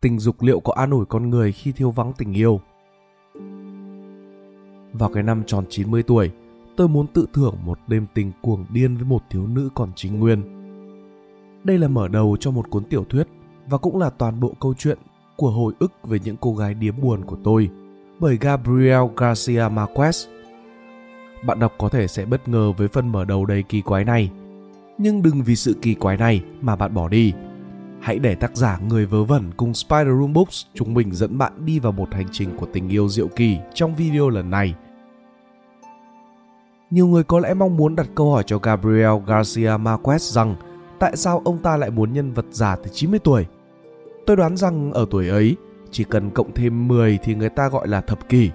tình dục liệu có an ủi con người khi thiếu vắng tình yêu? Vào cái năm tròn 90 tuổi, tôi muốn tự thưởng một đêm tình cuồng điên với một thiếu nữ còn chính nguyên. Đây là mở đầu cho một cuốn tiểu thuyết và cũng là toàn bộ câu chuyện của hồi ức về những cô gái điếm buồn của tôi bởi Gabriel Garcia Marquez. Bạn đọc có thể sẽ bất ngờ với phần mở đầu đầy kỳ quái này, nhưng đừng vì sự kỳ quái này mà bạn bỏ đi. Hãy để tác giả người vớ vẩn cùng Spider Room Books chúng mình dẫn bạn đi vào một hành trình của tình yêu diệu kỳ trong video lần này. Nhiều người có lẽ mong muốn đặt câu hỏi cho Gabriel Garcia Marquez rằng tại sao ông ta lại muốn nhân vật già từ 90 tuổi. Tôi đoán rằng ở tuổi ấy, chỉ cần cộng thêm 10 thì người ta gọi là thập kỷ.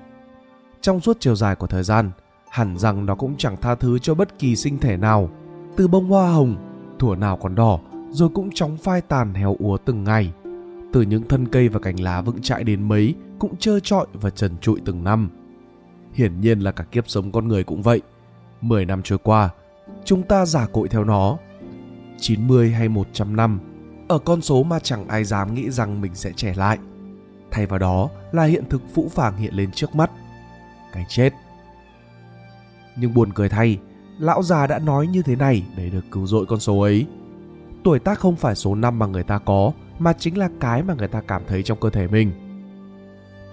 Trong suốt chiều dài của thời gian, hẳn rằng nó cũng chẳng tha thứ cho bất kỳ sinh thể nào. Từ bông hoa hồng, thủa nào còn đỏ, rồi cũng chóng phai tàn héo úa từng ngày. Từ những thân cây và cành lá vững chãi đến mấy cũng trơ trọi và trần trụi từng năm. Hiển nhiên là cả kiếp sống con người cũng vậy. 10 năm trôi qua, chúng ta giả cội theo nó. 90 hay 100 năm, ở con số mà chẳng ai dám nghĩ rằng mình sẽ trẻ lại. Thay vào đó là hiện thực phũ phàng hiện lên trước mắt. Cái chết. Nhưng buồn cười thay, lão già đã nói như thế này để được cứu rỗi con số ấy. Tuổi tác không phải số năm mà người ta có, mà chính là cái mà người ta cảm thấy trong cơ thể mình.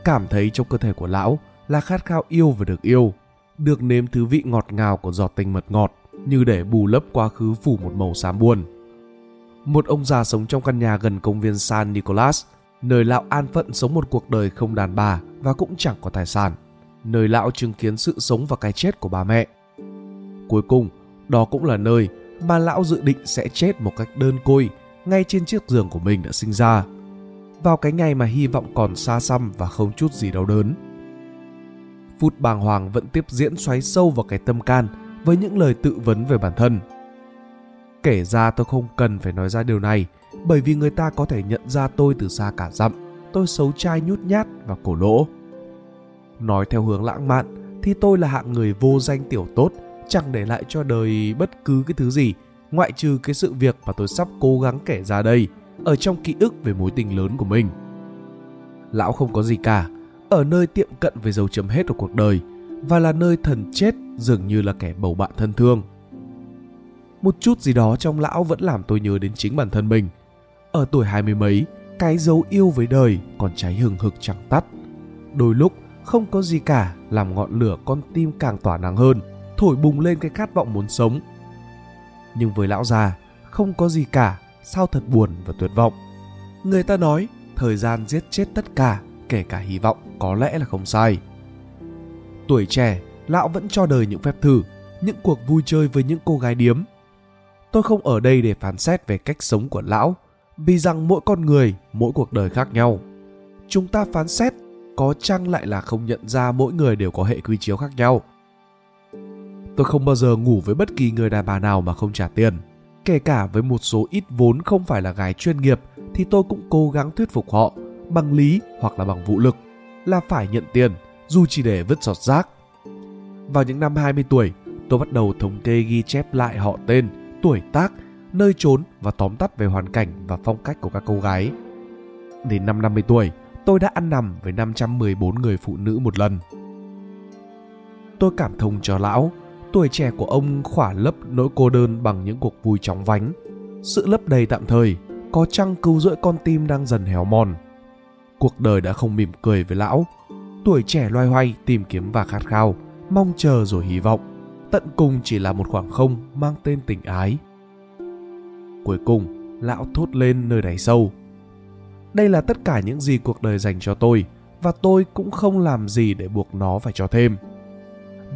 Cảm thấy trong cơ thể của lão là khát khao yêu và được yêu, được nếm thứ vị ngọt ngào của giọt tình mật ngọt như để bù lấp quá khứ phủ một màu xám buồn. Một ông già sống trong căn nhà gần công viên San Nicolas, nơi lão an phận sống một cuộc đời không đàn bà và cũng chẳng có tài sản, nơi lão chứng kiến sự sống và cái chết của bà mẹ. Cuối cùng, đó cũng là nơi mà lão dự định sẽ chết một cách đơn côi ngay trên chiếc giường của mình đã sinh ra. Vào cái ngày mà hy vọng còn xa xăm và không chút gì đau đớn. Phút bàng hoàng vẫn tiếp diễn xoáy sâu vào cái tâm can với những lời tự vấn về bản thân. Kể ra tôi không cần phải nói ra điều này, bởi vì người ta có thể nhận ra tôi từ xa cả dặm. Tôi xấu trai nhút nhát và cổ lỗ. Nói theo hướng lãng mạn thì tôi là hạng người vô danh tiểu tốt, chẳng để lại cho đời bất cứ cái thứ gì, ngoại trừ cái sự việc mà tôi sắp cố gắng kể ra đây, ở trong ký ức về mối tình lớn của mình. Lão không có gì cả, ở nơi tiệm cận với dấu chấm hết của cuộc đời và là nơi thần chết dường như là kẻ bầu bạn thân thương. Một chút gì đó trong lão vẫn làm tôi nhớ đến chính bản thân mình. Ở tuổi hai mươi mấy, cái dấu yêu với đời còn cháy hừng hực chẳng tắt. Đôi lúc không có gì cả làm ngọn lửa con tim càng tỏa nắng hơn, thổi bùng lên cái khát vọng muốn sống. Nhưng với lão già, không có gì cả, sao thật buồn và tuyệt vọng. Người ta nói, thời gian giết chết tất cả, kể cả hy vọng có lẽ là không sai. Tuổi trẻ, lão vẫn cho đời những phép thử, những cuộc vui chơi với những cô gái điếm. Tôi không ở đây để phán xét về cách sống của lão, vì rằng mỗi con người, mỗi cuộc đời khác nhau. Chúng ta phán xét có chăng lại là không nhận ra mỗi người đều có hệ quy chiếu khác nhau. Tôi không bao giờ ngủ với bất kỳ người đàn bà nào mà không trả tiền. Kể cả với một số ít vốn không phải là gái chuyên nghiệp thì tôi cũng cố gắng thuyết phục họ bằng lý hoặc là bằng vũ lực là phải nhận tiền dù chỉ để vứt giọt rác. Vào những năm 20 tuổi, tôi bắt đầu thống kê ghi chép lại họ tên, tuổi tác, nơi trốn và tóm tắt về hoàn cảnh và phong cách của các cô gái. Đến năm 50 tuổi, tôi đã ăn nằm với 514 người phụ nữ một lần. Tôi cảm thông cho lão, tuổi trẻ của ông khỏa lấp nỗi cô đơn bằng những cuộc vui chóng vánh. Sự lấp đầy tạm thời, có chăng cứu rỗi con tim đang dần héo mòn. Cuộc đời đã không mỉm cười với lão. Tuổi trẻ loay hoay tìm kiếm và khát khao, mong chờ rồi hy vọng. Tận cùng chỉ là một khoảng không mang tên tình ái. Cuối cùng, lão thốt lên nơi đáy sâu. Đây là tất cả những gì cuộc đời dành cho tôi, và tôi cũng không làm gì để buộc nó phải cho thêm.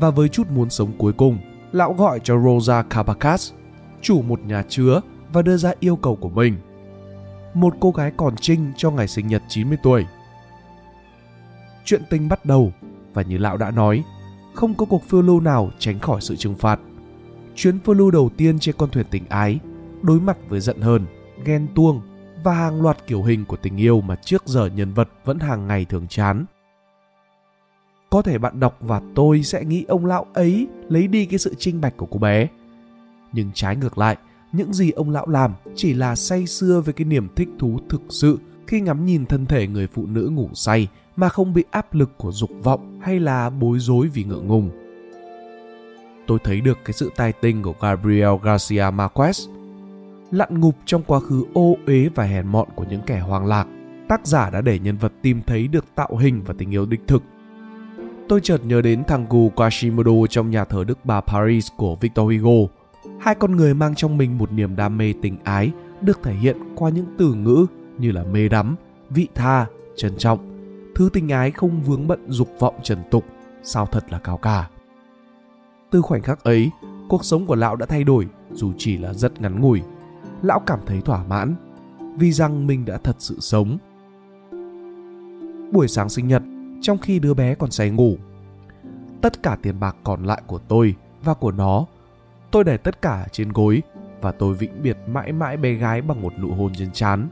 Và với chút muốn sống cuối cùng, lão gọi cho Rosa Cabacas, chủ một nhà chứa, và đưa ra yêu cầu của mình. Một cô gái còn trinh cho ngày sinh nhật 90 tuổi. Chuyện tình bắt đầu, và như lão đã nói, không có cuộc phiêu lưu nào tránh khỏi sự trừng phạt. Chuyến phiêu lưu đầu tiên trên con thuyền tình ái, đối mặt với giận hờn, ghen tuông và hàng loạt kiểu hình của tình yêu mà trước giờ nhân vật vẫn hàng ngày thường chán. Có thể bạn đọc và tôi sẽ nghĩ ông lão ấy lấy đi cái sự trinh bạch của cô bé. Nhưng trái ngược lại, những gì ông lão làm chỉ là say sưa với cái niềm thích thú thực sự khi ngắm nhìn thân thể người phụ nữ ngủ say mà không bị áp lực của dục vọng hay là bối rối vì ngượng ngùng. Tôi thấy được cái sự tài tình của Gabriel Garcia Marquez. Lặn ngục trong quá khứ ô uế và hèn mọn của những kẻ hoang lạc, tác giả đã để nhân vật tìm thấy được tạo hình và tình yêu đích thực. Tôi chợt nhớ đến thằng cù Quasimodo trong nhà thờ Đức Bà Paris của Victor Hugo. Hai con người mang trong mình một niềm đam mê tình ái được thể hiện qua những từ ngữ như là mê đắm, vị tha, trân trọng. Thứ tình ái không vướng bận dục vọng trần tục, sao thật là cao cả. Từ khoảnh khắc ấy, cuộc sống của lão đã thay đổi dù chỉ là rất ngắn ngủi. Lão cảm thấy thỏa mãn vì rằng mình đã thật sự sống. Buổi sáng sinh nhật, trong khi đứa bé còn say ngủ, tất cả tiền bạc còn lại của tôi và của nó, tôi để tất cả trên gối và tôi vĩnh biệt mãi mãi bé gái bằng một nụ hôn trên trán.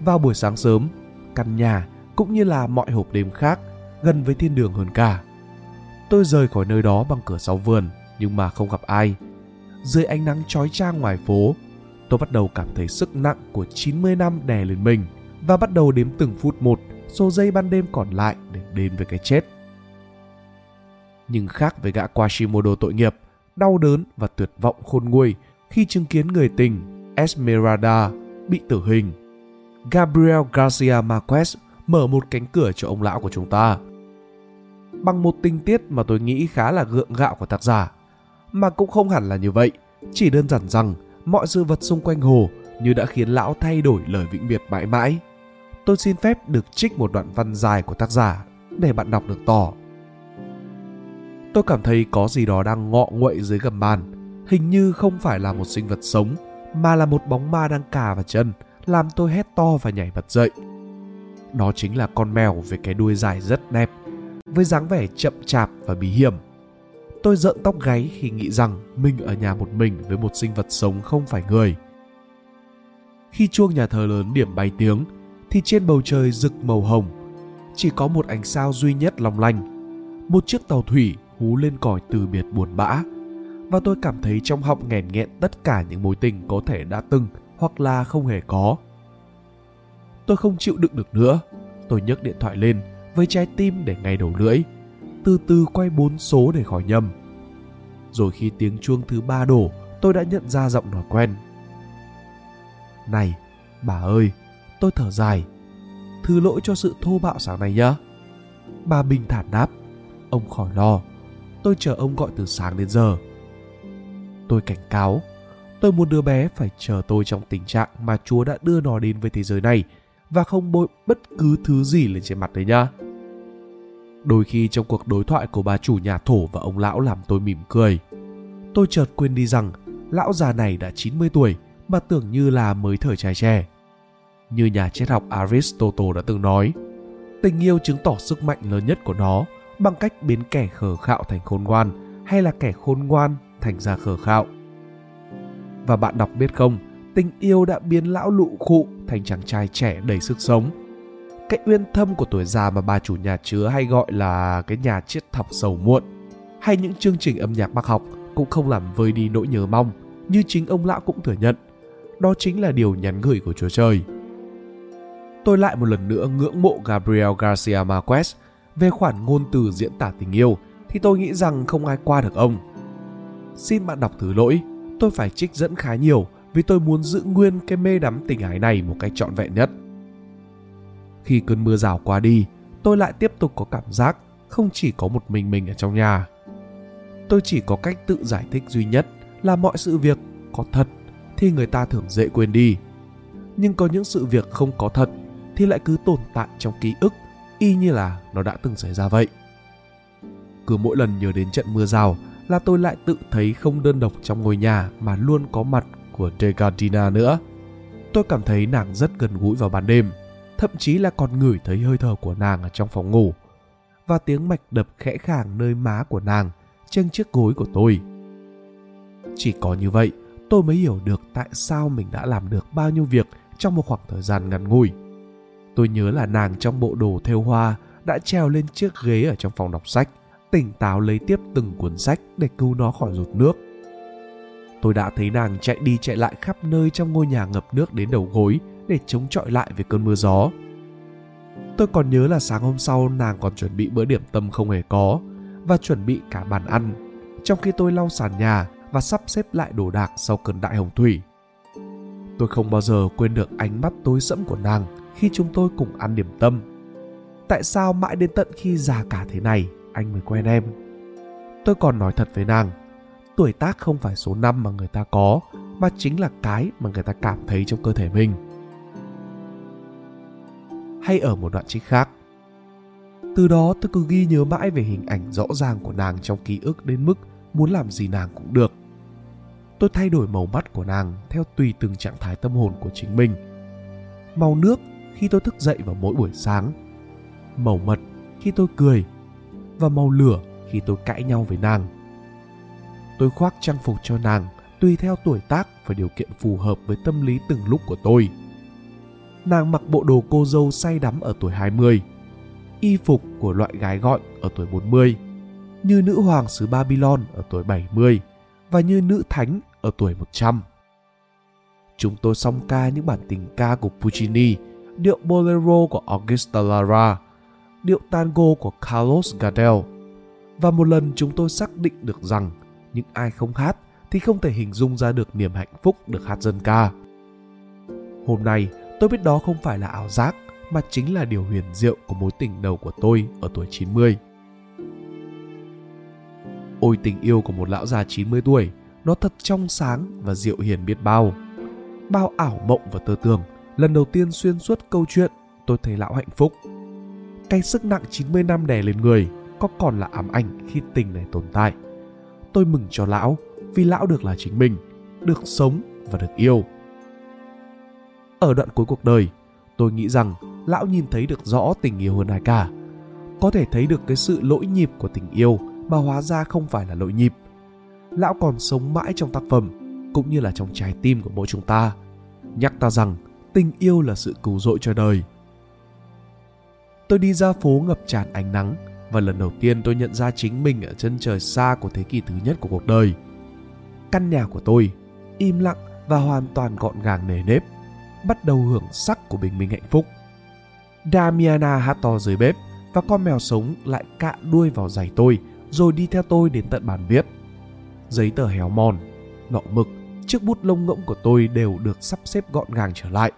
Vào buổi sáng sớm, căn nhà cũng như là mọi hộp đêm khác gần với thiên đường hơn cả. Tôi rời khỏi nơi đó bằng cửa sau vườn nhưng mà không gặp ai. Dưới ánh nắng chói chang ngoài phố, tôi bắt đầu cảm thấy sức nặng của 90 năm đè lên mình và bắt đầu đếm từng phút một số giây ban đêm còn lại để đến với cái chết. Nhưng khác với gã Quashimodo tội nghiệp, đau đớn và tuyệt vọng khôn nguôi khi chứng kiến người tình Esmeralda bị tử hình. Gabriel Garcia Marquez mở một cánh cửa cho ông lão của chúng ta. Bằng một tình tiết mà tôi nghĩ khá là gượng gạo của tác giả, mà cũng không hẳn là như vậy, chỉ đơn giản rằng mọi sự vật xung quanh hồ như đã khiến lão thay đổi lời vĩnh biệt mãi mãi. Tôi xin phép được trích một đoạn văn dài của tác giả để bạn đọc được tỏ. Tôi cảm thấy có gì đó đang ngọ nguậy dưới gầm bàn, hình như không phải là một sinh vật sống mà là một bóng ma đang cà vào chân, làm tôi hét to và nhảy bật dậy. Đó chính là con mèo với cái đuôi dài rất đẹp, với dáng vẻ chậm chạp và bí hiểm. Tôi rợn tóc gáy khi nghĩ rằng mình ở nhà một mình với một sinh vật sống không phải người. Khi chuông nhà thờ lớn điểm bay tiếng, thì trên bầu trời rực màu hồng. Chỉ có một ánh sao duy nhất long lanh. Một chiếc tàu thủy hú lên còi từ biệt buồn bã. Và tôi cảm thấy trong họng nghẹn nghẹn tất cả những mối tình có thể đã từng hoặc là không hề có. Tôi không chịu đựng được nữa. Tôi nhấc điện thoại lên với trái tim để ngay đầu lưỡi. Từ từ quay bốn số để khỏi nhầm. Rồi khi tiếng chuông thứ ba đổ, tôi đã nhận ra giọng nói quen. Này, bà ơi, tôi thở dài. Thứ lỗi cho sự thô bạo sáng nay nhá. Bà bình thản đáp. Ông khỏi lo. Tôi chờ ông gọi từ sáng đến giờ. Tôi cảnh cáo. Tôi muốn đứa bé phải chờ tôi trong tình trạng mà Chúa đã đưa nó đến với thế giới này và không bôi bất cứ thứ gì lên trên mặt đấy nhá. Đôi khi trong cuộc đối thoại của bà chủ nhà thổ và ông lão làm tôi mỉm cười. Tôi chợt quên đi rằng, lão già này đã 90 tuổi mà tưởng như là mới thời trai trẻ. Như nhà triết học Aristotle đã từng nói, tình yêu chứng tỏ sức mạnh lớn nhất của nó bằng cách biến kẻ khờ khạo thành khôn ngoan hay là kẻ khôn ngoan thành ra khờ khạo. Và bạn đọc biết không, tình yêu đã biến lão lụ khụ thành chàng trai trẻ đầy sức sống. Cái uyên thâm của tuổi già mà bà chủ nhà chứa hay gọi là cái nhà triết học sầu muộn hay những chương trình âm nhạc bác học cũng không làm vơi đi nỗi nhớ mong như chính ông lão cũng thừa nhận. Đó chính là điều nhắn gửi của Chúa Trời tôi lại một lần nữa ngưỡng mộ Gabriel Garcia Marquez về khoản ngôn từ diễn tả tình yêu thì tôi nghĩ rằng không ai qua được ông. Xin bạn đọc thứ lỗi, tôi phải trích dẫn khá nhiều vì tôi muốn giữ nguyên cái mê đắm tình ái này một cách trọn vẹn nhất. Khi cơn mưa rào qua đi, tôi lại tiếp tục có cảm giác không chỉ có một mình mình ở trong nhà. Tôi chỉ có cách tự giải thích duy nhất là mọi sự việc có thật thì người ta thường dễ quên đi. Nhưng có những sự việc không có thật thì lại cứ tồn tại trong ký ức y như là nó đã từng xảy ra vậy. Cứ mỗi lần nhớ đến trận mưa rào là tôi lại tự thấy không đơn độc trong ngôi nhà mà luôn có mặt của Degardina nữa. Tôi cảm thấy nàng rất gần gũi vào ban đêm, thậm chí là còn ngửi thấy hơi thở của nàng ở trong phòng ngủ và tiếng mạch đập khẽ khàng nơi má của nàng trên chiếc gối của tôi. Chỉ có như vậy, tôi mới hiểu được tại sao mình đã làm được bao nhiêu việc trong một khoảng thời gian ngắn ngủi. Tôi nhớ là nàng trong bộ đồ thêu hoa đã treo lên chiếc ghế ở trong phòng đọc sách, tỉnh táo lấy tiếp từng cuốn sách để cứu nó khỏi rụt nước. Tôi đã thấy nàng chạy đi chạy lại khắp nơi trong ngôi nhà ngập nước đến đầu gối để chống chọi lại với cơn mưa gió. Tôi còn nhớ là sáng hôm sau nàng còn chuẩn bị bữa điểm tâm không hề có và chuẩn bị cả bàn ăn, trong khi tôi lau sàn nhà và sắp xếp lại đồ đạc sau cơn đại hồng thủy. Tôi không bao giờ quên được ánh mắt tối sẫm của nàng khi chúng tôi cùng ăn điểm tâm. Tại sao mãi đến tận khi già cả thế này anh mới quen em? Tôi còn nói thật với nàng, tuổi tác không phải số năm mà người ta có, mà chính là cái mà người ta cảm thấy trong cơ thể mình. Hay ở một đoạn trích khác, từ đó tôi cứ ghi nhớ mãi về hình ảnh rõ ràng của nàng trong ký ức đến mức muốn làm gì nàng cũng được. Tôi thay đổi màu mắt của nàng theo tùy từng trạng thái tâm hồn của chính mình. Màu nước khi tôi thức dậy vào mỗi buổi sáng, màu mật khi tôi cười và màu lửa khi tôi cãi nhau với nàng. Tôi khoác trang phục cho nàng tùy theo tuổi tác và điều kiện phù hợp với tâm lý từng lúc của tôi. Nàng mặc bộ đồ cô dâu say đắm ở tuổi 20, y phục của loại gái gọn ở tuổi 40, như nữ hoàng xứ Babylon ở tuổi 70 và như nữ thánh ở tuổi 100. Chúng tôi song ca những bản tình ca của Puccini, điệu bolero của Augusta Lara, điệu tango của Carlos Gardel. Và một lần chúng tôi xác định được rằng những ai không hát thì không thể hình dung ra được niềm hạnh phúc được hát dân ca. Hôm nay, tôi biết đó không phải là ảo giác mà chính là điều huyền diệu của mối tình đầu của tôi ở tuổi 90. Ôi tình yêu của một lão già 90 tuổi, nó thật trong sáng và diệu hiền biết bao. Bao ảo mộng và tơ tưởng lần đầu tiên xuyên suốt câu chuyện, tôi thấy lão hạnh phúc. Cái sức nặng 90 năm đè lên người, có còn là ám ảnh khi tình này tồn tại. Tôi mừng cho lão, vì lão được là chính mình, được sống và được yêu. Ở đoạn cuối cuộc đời, tôi nghĩ rằng lão nhìn thấy được rõ tình yêu hơn ai cả. Có thể thấy được cái sự lỗi nhịp của tình yêu mà hóa ra không phải là lỗi nhịp. Lão còn sống mãi trong tác phẩm, cũng như là trong trái tim của mỗi chúng ta. Nhắc ta rằng tình yêu là sự cứu rỗi cho đời. Tôi đi ra phố ngập tràn ánh nắng và lần đầu tiên tôi nhận ra chính mình ở chân trời xa của thế kỷ thứ nhất của cuộc đời. Căn nhà của tôi im lặng và hoàn toàn gọn gàng nề nếp, bắt đầu hưởng sắc của bình minh hạnh phúc. Damiana hát to dưới bếp và con mèo sống lại cạ đuôi vào giày tôi rồi đi theo tôi đến tận bàn viết. Giấy tờ héo mòn, ngọ mực, chiếc bút lông ngỗng của tôi đều được sắp xếp gọn gàng trở lại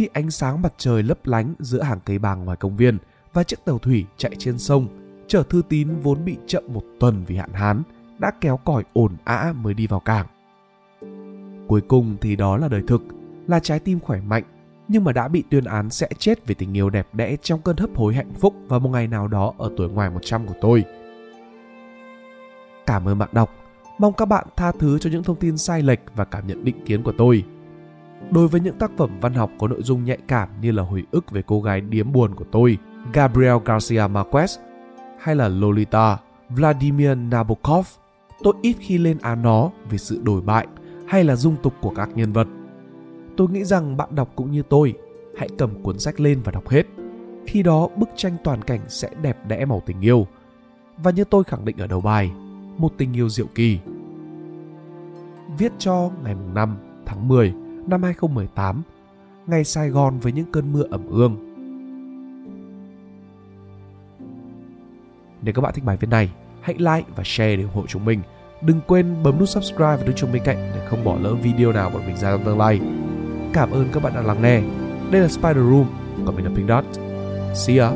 khi ánh sáng mặt trời lấp lánh giữa hàng cây bàng ngoài công viên và chiếc tàu thủy chạy trên sông chở thư tín vốn bị chậm một tuần vì hạn hán đã kéo còi ồn ã mới đi vào cảng. Cuối cùng thì đó là đời thực, là trái tim khỏe mạnh nhưng mà đã bị tuyên án sẽ chết vì tình yêu đẹp đẽ trong cơn hấp hối hạnh phúc vào một ngày nào đó ở tuổi ngoài 100 của tôi. Cảm ơn bạn đọc. Mong các bạn tha thứ cho những thông tin sai lệch và cảm nhận định kiến của tôi. Đối với những tác phẩm văn học có nội dung nhạy cảm như là hồi ức về cô gái điếm buồn của tôi, Gabriel Garcia Marquez, hay là Lolita, Vladimir Nabokov, tôi ít khi lên án nó vì sự đổi bại hay là dung tục của các nhân vật. Tôi nghĩ rằng bạn đọc cũng như tôi, hãy cầm cuốn sách lên và đọc hết. Khi đó bức tranh toàn cảnh sẽ đẹp đẽ màu tình yêu. Và như tôi khẳng định ở đầu bài, một tình yêu diệu kỳ. Viết cho ngày 5 tháng 10 năm 2018, ngày Sài Gòn với những cơn mưa ẩm ương. Nếu các bạn thích bài viết này, hãy like và share để ủng hộ chúng mình. Đừng quên bấm nút subscribe và đứng chuông bên cạnh để không bỏ lỡ video nào bọn mình ra trong tương lai. Cảm ơn các bạn đã lắng nghe. Đây là Spider Room, còn mình là Pink Dot. See ya!